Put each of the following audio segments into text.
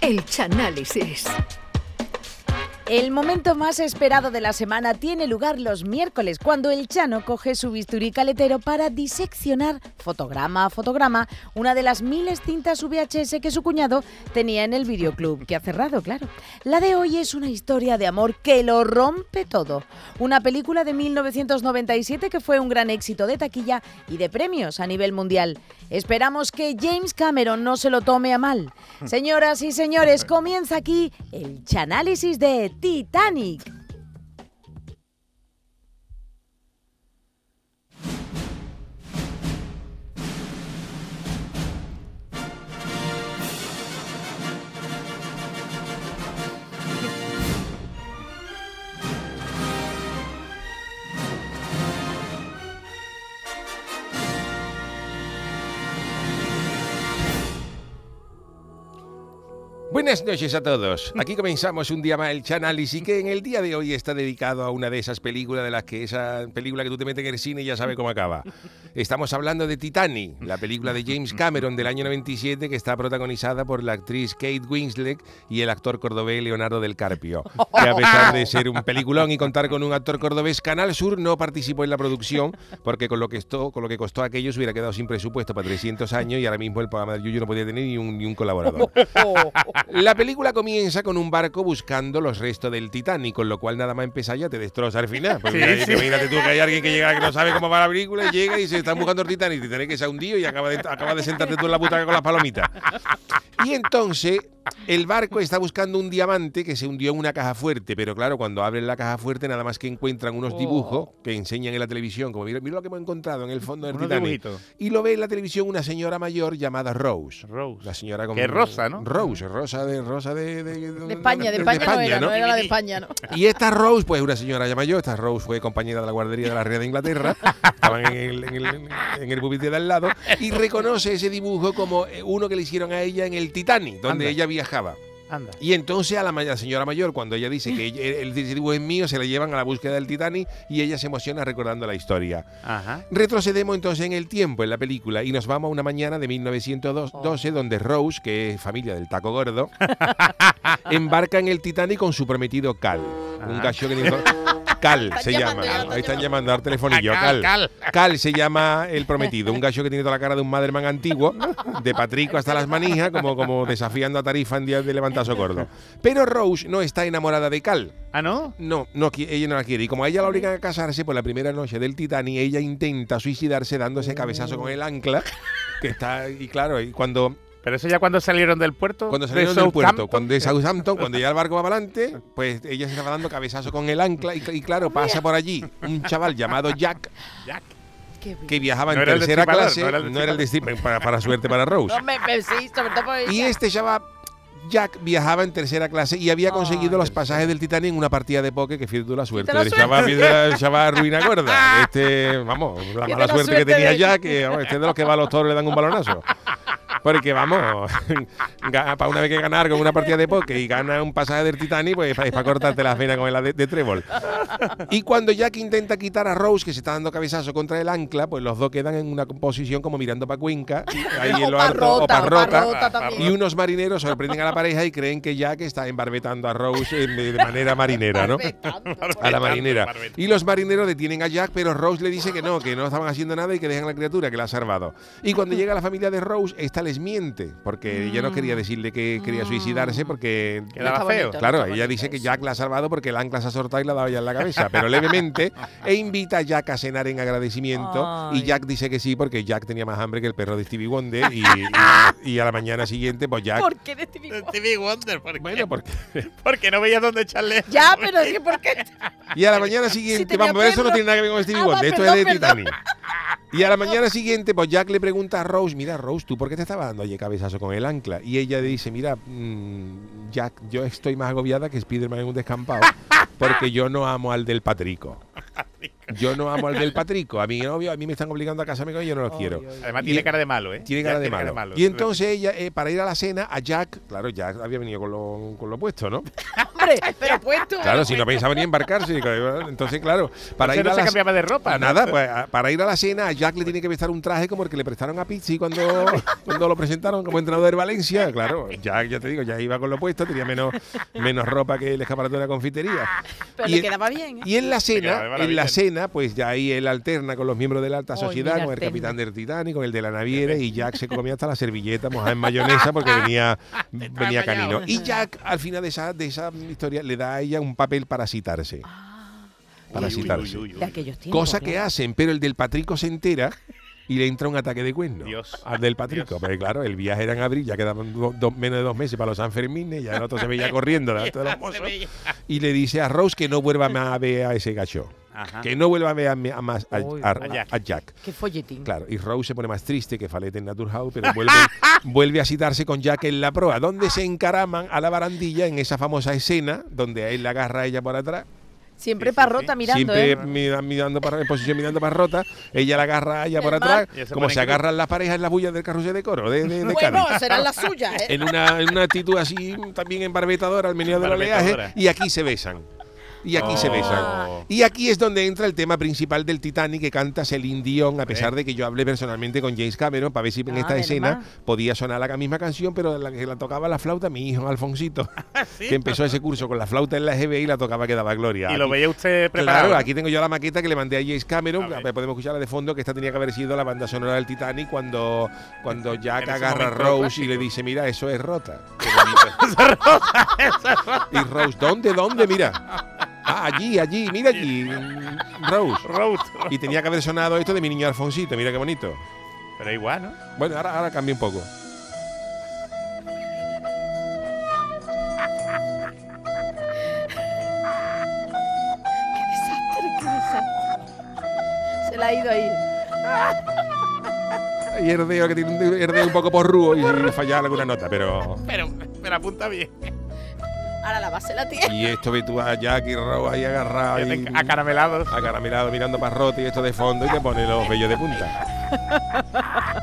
El Chanálisis. El momento más esperado de la semana tiene lugar los miércoles, cuando el Chano coge su bisturí caletero para diseccionar, fotograma a fotograma, una de las miles cintas VHS que su cuñado tenía en el videoclub, que ha cerrado, claro. La de hoy es una historia de amor que lo rompe todo. Una película de 1997 que fue un gran éxito de taquilla y de premios a nivel mundial. Esperamos que James Cameron no se lo tome a mal. Señoras y señores, comienza aquí el Chanálisis de Titanic. Buenas noches a todos. Aquí comenzamos un día más el Chanálisis que en el día de hoy está dedicado a una de esas películas de las que esa película que tú te metes en el cine ya sabes cómo acaba. Estamos hablando de Titanic, la película de James Cameron del año 97 que está protagonizada por la actriz Kate Winslet y el actor cordobés Leonardo del Carpio. Que a pesar de ser un peliculón y contar con un actor cordobés, Canal Sur no participó en la producción porque con lo que, esto, con lo que costó aquello se hubiera quedado sin presupuesto para 300 años y ahora mismo el programa de Yuyu no podía tener ni un, ni un colaborador. La película comienza con un barco buscando los restos del Titanic, con lo cual nada más empezar ya te destroza al final. Porque Sí, sí. imagínate tú que hay alguien que llega que no sabe cómo va la película y llega y se está buscando el Titanic tenés que ser hundido y acaba de, acaba de sentarte tú en la butaca con las palomitas. Y entonces el barco está buscando un diamante que se hundió en una caja fuerte, pero claro, cuando abren la caja fuerte nada más que encuentran unos Oh. dibujos que enseñan en la televisión, como mira, mira lo que hemos encontrado en el fondo del Titanic. dibujitos. Y lo ve en la televisión una señora mayor llamada Rose. Rose. La señora con Que es rosa, ¿no? Rose, rosa de rosa de, de, De España, de España, no era, no era la de España, ¿no? Y esta Rose, pues una señora ya mayor, esta Rose fue compañera de la guardería de la Reina de Inglaterra, estaban en el, en el, en el pupitre de al lado, y reconoce ese dibujo como eh, uno que le hicieron a ella en el Titanic, donde Anda. ella viajaba. Anda. Y entonces a la, la señora mayor, cuando ella dice que el, ese dibujo es mío, se la llevan a la búsqueda del Titanic y ella se emociona recordando la historia. Ajá. Retrocedemos entonces en el tiempo, en la película, y nos vamos a una mañana de 1912, donde Rose, que es familia del taco gordo, embarca en el Titanic con su prometido Cal. Un Ah. gacho que. Cal Están se llama. ya, están Ahí están llamando. al telefonillo. Cal, Cal, Cal. Cal se llama el prometido. Un gacho que tiene toda la cara de un Maderman antiguo, de Patrico hasta las manijas, como, como desafiando a Tarifa en días de levantazo gordo. Pero Rose no está enamorada de Cal. Ah, ¿no? No, no, ella no la quiere. Y como a ella la obligan a casarse por la primera noche del Titanic, ella intenta suicidarse dándose cabezazo con el ancla, que está, y claro, y cuando, Pero eso ya cuando salieron del puerto. cuando de salieron del puerto, cuando de Southampton, cuando ya el barco va para adelante, pues ella se estaba dando cabezazo con el ancla, y, y claro, pasa por allí un chaval llamado Jack, Jack. Que viajaba en No el tercera clase, no era el no era el destripador, para, para suerte para Rose. No, me, me- sí, sobre todo por Y este chaval, Jack, viajaba en tercera clase y había conseguido Ay, los pasajes del Titanic en una partida de póker que fíjate tú la suerte. el chaval ruina gorda. Este, vamos, la mala la suerte, que suerte tenía de- Jack, que este es de los que va a los toros le dan un balonazo. Porque vamos, para una vez que ganar con una partida de póker y gana un pasaje del Titanic, pues es para cortarte las venas con el de, de trébol. Y cuando Jack intenta quitar a Rose, que se está dando cabezazo contra el ancla, pues los dos quedan en una posición como mirando para Cuenca, ahí en lo alto, o parrota, también. Y unos marineros sorprenden a la pareja y creen que Jack está embarbetando a Rose eh, de manera marinera, ¿no? A la marinera. Y los marineros detienen a Jack, pero Rose le dice que no, que no estaban haciendo nada y que dejan a la criatura, que la ha salvado. Y cuando llega la familia de Rose, esta les miente, porque ella no quería decirle que quería suicidarse, porque... Quedaba feo. bonito. Claro, ella bonito dice que. Jack la ha salvado porque el ancla se ha soltado y la ha dado ya en la cabeza, pero levemente, e invita a Jack a cenar en agradecimiento. Ay. Y Jack dice que sí porque Jack tenía más hambre que el perro de Stevie Wonder. Y, y- y a la mañana siguiente, pues Jack. ¿Por qué de Stevie Wonder? Stevie Wonder, ¿por qué? Bueno, porque. Porque no veías dónde echarle. Ya, pero es que ¿por qué? Y a la mañana siguiente, tenía vamos, eso no tiene nada que ver con Stevie Ah, va, Wonder, esto perdón, es de perdón. Titanic. Y a la mañana siguiente, pues Jack le pregunta a Rose, mira Rose, ¿tú por qué te estaba dando allí cabezazo con el ancla? Y ella dice, mira, mm, Jack, yo estoy más agobiada que Spiderman en un descampado, porque yo no amo al del Patrico. Yo no amo al del Patrico. A mi novio, a mí me están obligando a casarme con él, yo no lo quiero. Además Y- tiene cara de malo, ¿eh? Tiene cara de malo. Y entonces ella, eh, para ir a la cena, a Jack, claro, Jack había venido con lo, con lo puesto, ¿no? hombre, pero puesto. Claro, si no pensaba ni embarcarse. Entonces, claro, para Entonces ir no a se la, cambiaba de ropa. ¿no? Nada, pues a- para ir a la cena, a Jack le tiene que prestar un traje como el que le prestaron a Pizzi cuando, cuando lo presentaron como entrenador del Valencia. Claro, Jack, ya te digo, ya iba con lo puesto, tenía menos, menos ropa que el escaparate de la confitería. Pero y le quedaba bien. ¿eh? Y en la cena, de en la cena, pues ya ahí él alterna con los miembros de la alta sociedad, con el capitán del Titanic, con el de la naviera, y Jack se comía hasta la servilleta mojada en mayonesa porque venía, venía canino. Y Jack, al final de esa, de esa historia, le da a ella un papel para citarse. Para Uy, uy, citarse. uy, uy. Cosa que hacen, pero el del Patrico se entera y le entra un ataque de cuerno Dios. al del Patrico. Pero claro, el viaje era en abril, ya quedaban do- do- menos de dos meses para los Sanfermines, ya el otro se veía corriendo delante de los mozos, y le dice a Rose que no vuelva más a ver a ese gacho. Ajá. Que no vuelva a ver a, a más a, Uy, a- a Jack. a Jack. Qué folletín. Claro, y Rose se pone más triste que Falete en Naturhaus, pero vuelve, vuelve a citarse con Jack en la proa, donde se encaraman a la barandilla en esa famosa escena donde a él la agarra a ella por atrás Siempre Sí, parrota sí. mirando, siempre ¿eh? mira- mirando para, en posición mirando para rota, ella la agarra a ella por atrás, se como se agarran las parejas en las bullas del carrusel de coro de, de, de Bueno, Cádiz. serán las suyas, ¿eh? En una, en una actitud así también embarbetadora al meneado del oleaje y aquí se besan. Y aquí se Oh. besan. Y aquí es donde entra el tema principal del Titanic que canta Celine Dion, a pesar de que yo hablé personalmente con James Cameron para ver si en Ah, esta escena podía sonar la misma canción, pero la que la tocaba la flauta mi hijo Alfonsito, que empezó ese curso con la flauta en la GB y la tocaba que daba gloria. Y lo veía usted preparado. Claro, aquí tengo yo la maqueta que le mandé a James Cameron. A ver. Podemos escucharla de fondo, que esta tenía que haber sido la banda sonora del Titanic cuando, cuando Jack agarra a Rose y le dice, mira, eso es rota. Qué bonito. Y Rose, ¿dónde, dónde? Mira. Ah, allí, allí, mira allí. Rose. Road. Y tenía que haber sonado esto de mi niño Alfonsito, mira qué bonito. Pero igual, ¿no? Bueno, ahora, ahora cambia un poco. Qué desastre, qué desastre. Se la ha ido ahí. Y herdeo que tiene un herdeo un poco porrudo y fallar alguna nota, pero. Pero, pero apunta bien. Ahora la base la tiene. Y esto ve tú a Jack y Rose ahí agarrado y Acaramelados. acaramelado mirando para rote y esto de fondo y te pone los vellos de punta.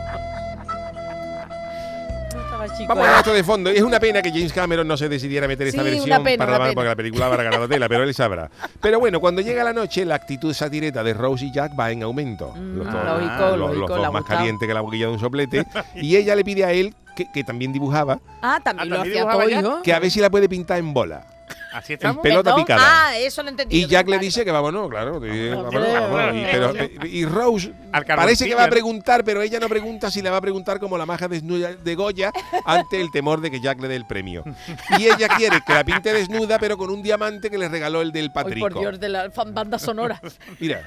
Estaba chico. Vamos a esto de fondo. Es una pena que James Cameron no se decidiera a meter esta Sí, versión pena, para la- pena. porque la película habrá ganado tela, pero él sabrá. Pero bueno, cuando llega la noche, la actitud satireta de Rose y Jack va en aumento. Mm, los, lógico, los- lógico, los dos más gustado. calientes que la boquilla de un soplete. y ella le pide a él, que, que también dibujaba, Ah, también Ah, lo ¿también hacía dibujaba todo, ya? hijo. que a ver si la puede pintar en bola. Así estamos. pelota Perdón. picada. Ah, eso lo entendí. Y Jack le dice que vámonos, claro. y, vámonos, Hombre, vámonos. Y, pero- y Rose Al parece que va a preguntar, pero ella no pregunta si le va a preguntar como la maja desnuda de Goya ante el temor de que Jack le dé el premio. Y ella quiere que la pinte desnuda, pero con un diamante que le regaló el del Patrico. por Dios, de la fan- banda sonora. Mira.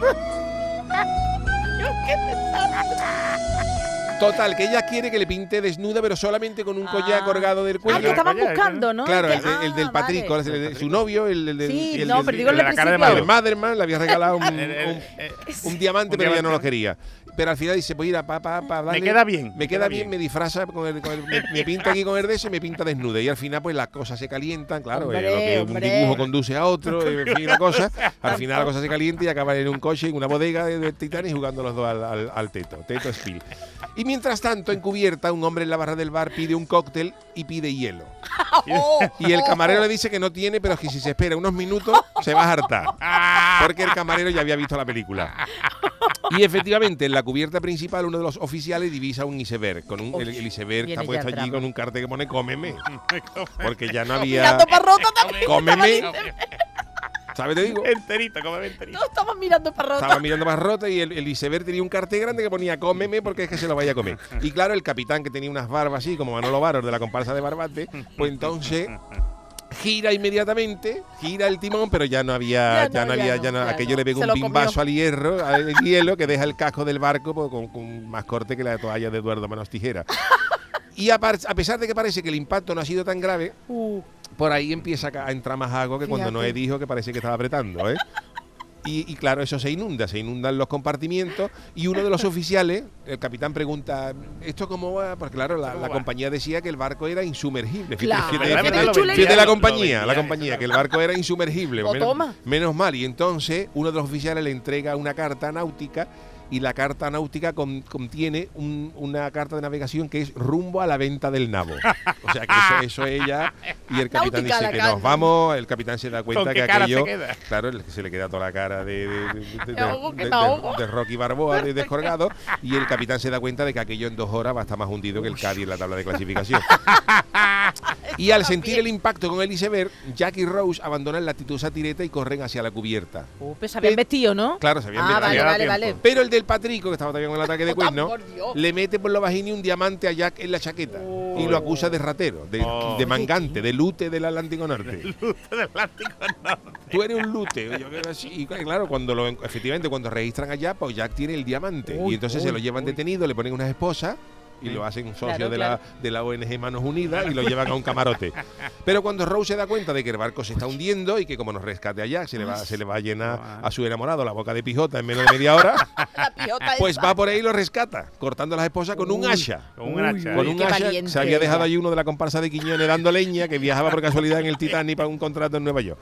Total, que ella quiere que le pinte desnuda, pero solamente con un collar Ah. colgado del Ah, cuello. que estaban Collar, buscando, ¿no? Claro, el, de- el del ah, Patrico, vale. el de- su novio, el, el del- Sí, el no, pero digo el de de la cara de el Maderman le había regalado un, un- eh, un diamante, pero ella no lo quería. Pero al final dice, pues mira, pa, pa, pa, Me queda bien. me queda bien, me disfraza, con el, con el- me, me pinta aquí con el de eso y me pinta desnuda. Y al final, pues las cosas se calientan, claro, Hombre, eh, lo que un hombre. dibujo conduce a otro, en fin, la cosa. Al final la cosa se calienta y acaban en un coche, en una bodega de, de Titanic jugando los dos al, al- al teto, teto spill. Y mientras tanto, encubierta, un hombre en la barra del bar pide un cóctel y pide hielo. Oh, Y el camarero le dice que no tiene, pero que si se espera unos minutos se va a hartar. Porque el camarero ya había visto la película. Y efectivamente, en la cubierta principal, uno de los oficiales divisa un iceberg. Con un, el, el iceberg está puesto allí con un cartel que pone cómeme. Porque ya no había. Cómeme. ¿Sabes? Te digo. Enterito, come enterito. Todos estaban mirando para Rota. Estaba mirando más rota y el, el iceberg tenía un cartel grande que ponía cómeme porque es que se lo vaya a comer. Y claro, el capitán que tenía unas barbas así, como Manolo Varos de la comparsa de Barbate, pues entonces gira inmediatamente, gira el timón, pero ya no había, Ya ya no, no, ya había, no, ya no, ya aquello no. le pegó un comió. al hierro, al hielo, que deja el casco del barco pues, con, con más corte que la toalla de Eduardo Manos Tijera. Y a, par- a pesar de que parece que el impacto no ha sido tan grave, Uh, por ahí empieza a entrar más agua que cuando Fíjate. Noé dijo que parece que estaba apretando, ¿eh? Y, y claro, eso se inunda, se inundan los compartimientos y uno de los oficiales, el capitán pregunta, ¿esto cómo va? Porque claro, la, compañía decía que el barco era insumergible. Fíjate, Claro, fíjate- Claro, fíjate- fíjate la compañía, la compañía, que el barco era insumergible. O menos, toma. menos mal. Y entonces uno de los oficiales le entrega una carta náutica y la carta náutica con- contiene un- una carta de navegación que es rumbo a la venta del nabo. O sea que eso, eso es ella y el capitán Náutica dice que carta. nos vamos, el capitán se da cuenta ¿Con que aquello, se queda? claro, se le queda toda la cara de, de- de- de- Rocky Barboa de descolgado y el capitán se da cuenta de que aquello en dos horas va a estar más hundido que el Cádiz en la tabla de clasificación. Y al sentir el impacto con el iceberg, Jack y Rose abandonan la actitud satireta y corren hacia la cubierta. Uh, pues se habían Pe- vestido, ¿no? Claro, se habían Ah, metido. vale, vale. Pero el del Patrico, que estaba también con el ataque de cuerno, le mete por los vagini un diamante a Jack en la chaqueta y lo acusa de ratero, de, Oh. de mangante, de lute del Atlántico Norte. Lute del Atlántico Norte. Tú eres un lute. Yo creo que sí. Y claro, cuando lo, efectivamente, cuando registran a Jack, pues Jack tiene el diamante. Uy, y entonces se lo llevan detenido, le ponen unas esposas y lo hacen socio Claro, de, claro. La, de la ONG Manos Unidas y lo llevan a un camarote. Pero cuando Rose se da cuenta de que el barco se está hundiendo y que como nos rescate a Jack, se le va, se le va a llenar a su enamorado la boca de pijota en menos de media hora, pues va por ahí y lo rescata, cortando a las esposas con un hacha. Con un hacha. Con un hacha, se había dejado allí uno de la comparsa de Quiñones dando leña que viajaba por casualidad en el Titanic para un contrato en Nueva York.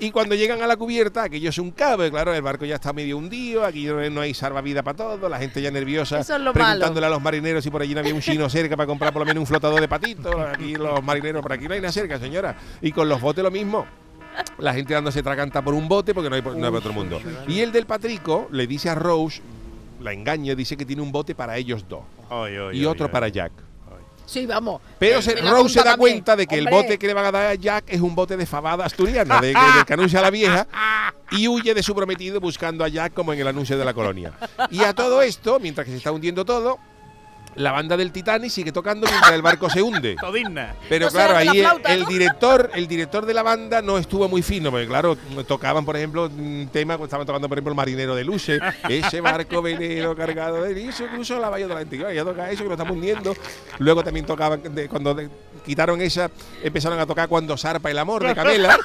Y cuando llegan a la cubierta, aquello es un cabe, claro, el barco ya está medio hundido, aquí no no hay salvavidas para todo, la gente ya nerviosa, Eso es lo preguntándole malo. a los marineros si por allí no había un chino cerca para comprar por lo menos un flotador de patitos, aquí los marineros, por aquí no hay nada cerca, señora. Y con los botes lo mismo. La gente dándose traganta por un bote porque no hay, no hay para otro mundo. Y el del Patrico le dice a Rose, la engaña, dice que tiene un bote para ellos dos Oy, oy, y oy, otro oy. para Jack. Sí, vamos. Pero se- Rose se da también. cuenta de que el bote que le van a dar a Jack es un bote de fabada asturiana, de, que- del que anuncia la vieja, y huye de su prometido buscando a Jack como en el anuncio de la colonia. Y a todo esto, mientras que se está hundiendo todo, la banda del Titanic sigue tocando mientras el barco se hunde. Todinna. Pero No claro, ahí el, flauta, el ¿no? director, el director de la banda no estuvo muy fino, porque claro, tocaban, por ejemplo, un tema, estaban tocando, por ejemplo, el marinero de Luce, ese barco velero cargado de liso cruzó la bahía Atlántica. Ya toca eso que lo estamos hundiendo. Luego también tocaban, de- cuando de- quitaron esa, empezaron a tocar cuando zarpa el amor de Camela.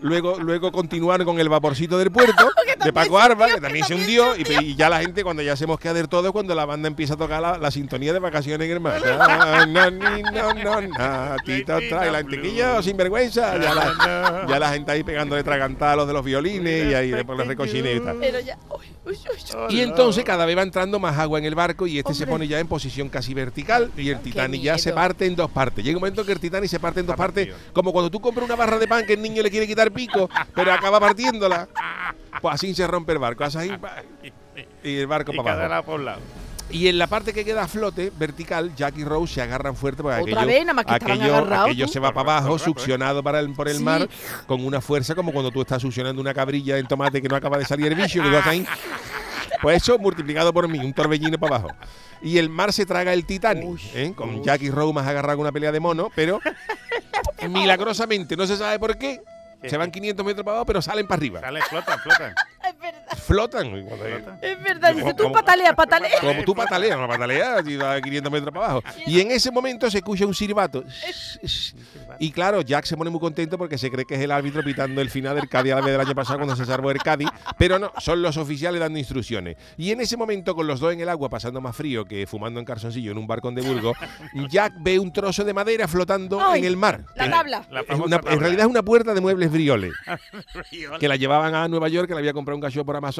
Luego, luego continuaron con el vaporcito del puerto de Paco Arba, que también se hundió, y, y ya la gente, cuando ya se mosquea del todo, es cuando la banda empieza a tocar la, la sintonía de vacaciones en el mar. Na, na, ni, no, no, na, tito, trae la antiquilla sin vergüenza. Ya la, ya la gente ahí pegándole tragantada a los de los violines y ahí después los recochines y tal. Pero ya. Uy, uy, uy. Y entonces cada vez va entrando más agua en el barco y este se pone ya en posición casi vertical y el Titanic ya se parte en dos partes. Llega un momento que el Titanic se parte en dos partes, como cuando tú compras una barra de pan que el niño le quiere quitar pico, pero acaba partiéndola. Pues así se rompe el barco, así, pa, y el barco Y para cada abajo. por lado. Y en la parte que queda a flote, vertical, Jack y Rose se agarran fuerte porque Otra aquello, vez, nada más que aquello, aquello se va para abajo, succionado para el, por el Sí. mar, con una fuerza como cuando tú estás succionando una cabrilla en tomate que no acaba de salir el bicho, que tú ahí. Pues eso multiplicado por mí, un torbellino para abajo. Y el mar se traga el Titanic, ¿eh? con Jack y Rose más agarrado con una pelea de mono, pero milagrosamente, no se sabe por qué, se van 500 metros para abajo, pero salen para arriba. Sale, flotan, flotan. Es verdad. Flotan. Y cuando- flotan. Es verdad. Dice Como- tú como- patalea, patalea. Como tú pataleas, no pataleas, y da 500 metros para abajo. Y en ese momento se escucha un silbato. Y claro, Jack se pone muy contento porque se cree que es el árbitro pitando el final del Cádiz a la vez del año pasado cuando se salvó el Cádiz. Pero no, son los oficiales dando instrucciones. Y en ese momento, con los dos en el agua, pasando más frío que fumando en calzoncillo en un barcón de Burgos, Jack ve un trozo de madera flotando Ay, en el mar. La tabla. La una- en realidad es una puerta de muebles brioles que la llevaban a Nueva York, que la había comprado un cachorro por Amazon,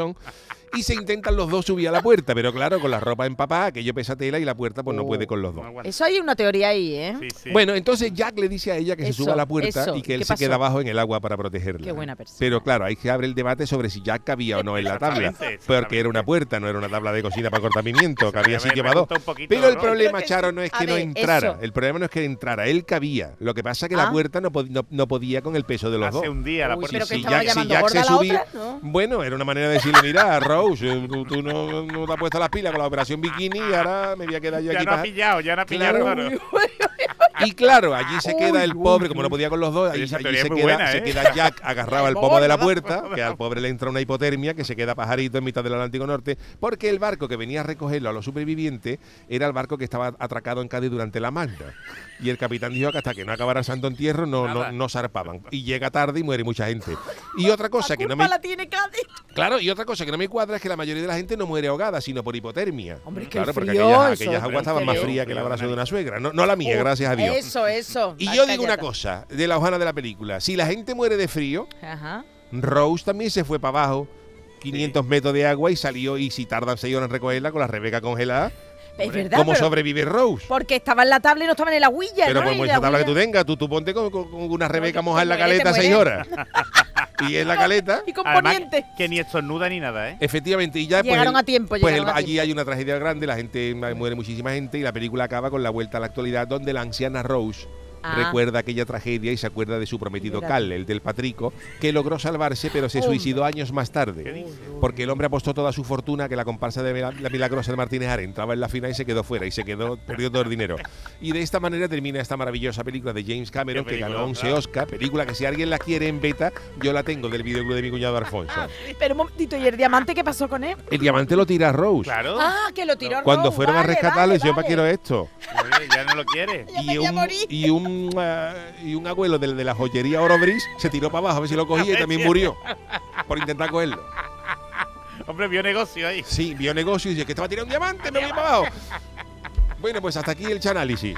y se intentan los dos subir a la puerta, pero claro, con la ropa empapada, aquello pesa tela y la puerta pues no Oh. puede con los dos. Eso hay una teoría ahí, ¿eh? Sí, sí. Bueno, entonces Jack le dice a ella que se suba a la puerta eso. y que él ¿Qué se queda abajo en el agua para protegerla. Qué buena persona. Pero claro, ahí se abre el debate sobre si Jack cabía o no en la tabla, porque era una puerta, no era una tabla de cocina para Se cabía un poquito, Pero el problema, que Charo, no es que no entrara, eso. el problema no es que entrara, él cabía. Lo que pasa es que la Ah. puerta no, pod- no- no podía con el peso de los Hace dos. un día la Uy, puerta. pero que si estaba Jack, si Jack se subía, otra, ¿no? bueno, era una manera de decirle, mira, Rose, eh, tú, tú no, no te has puesto las pilas con la operación bikini y ahora me voy a quedar yo Ya aquí no ha pillado, ya no ha pillado. Claro. Y claro, allí se queda Uy, el uy, pobre, como no podía con los dos, allí, se, es muy queda, buena, se ¿eh? queda Jack agarrado al pomo de la puerta, que al pobre le entra una hipotermia, que se queda pajarito en mitad del Atlántico Norte, porque el barco que venía a recogerlo a los supervivientes era el barco que estaba atracado en Cádiz durante la Magna. Y el capitán dijo que hasta que no acabara el Santo Entierro no, no, no zarpaban. Y llega tarde y muere mucha gente. Y otra cosa la que no me... la tiene Cádiz. Claro, y otra cosa que no me cuadra es que la mayoría de la gente no muere ahogada, sino por hipotermia. Hombre, claro, porque frío aquellas, aquellas aguas estaban más frías que el abrazo de una suegra. No, no la mía, gracias a Dios. Eso, eso. Y yo digo una cosa de la hojana de la película. Si la gente muere de frío, Ajá. Rose también se fue para abajo 500 metros de agua y salió, y si tardan 6 horas en recogerla con la Rebeca congelada, Es verdad, ¿cómo pero- sobrevive Rose? porque estaba en la tabla y no estaba en el agüilla, Pero ¿no? por mucha la tabla que tú tengas, tú, tú ponte con, con- una Rebeca te mojada en la caleta 6 mueres. horas. y en la caleta... Y Además, poniente. que ni estornuda ni nada, ¿eh? Efectivamente, y ya pues, Llegaron a tiempo, Pues llegaron el- a allí tiempo. hay una tragedia grande, la gente muere muchísima gente y la película acaba con la vuelta a la actualidad donde la anciana Rose Ah. recuerda aquella tragedia y se acuerda de su prometido Mira. Cal, el del Patrico, que logró salvarse pero se Hombre. suicidó años más tarde. Porque el hombre apostó toda su fortuna que la comparsa de la, la milagrosa de Martínez Are entraba en la final y se quedó fuera y se quedó perdió todo el dinero. Y de esta manera termina esta maravillosa película de James Cameron que ganó película, 11 claro. Oscar, película que si alguien la quiere en beta, yo la tengo del videoclub de mi cuñado Alfonso. Pero un momentito, ¿y el diamante qué pasó con él? El diamante lo tira Rose. Claro. Ah, que lo tiró Cuando Rose, fueron a vale, rescatarlo, vale, dice, yo para vale. quiero esto. Oye, ya no lo quiere. Y un, morir. y, un, ah, y un abuelo del de la joyería Orobris se tiró para abajo a ver si lo cogía y también murió por intentar cogerlo. Hombre, vio negocio ahí. Sí, vio negocio y dice que estaba tirando un diamante, me voy para abajo. Bueno, pues hasta aquí el chanálisis.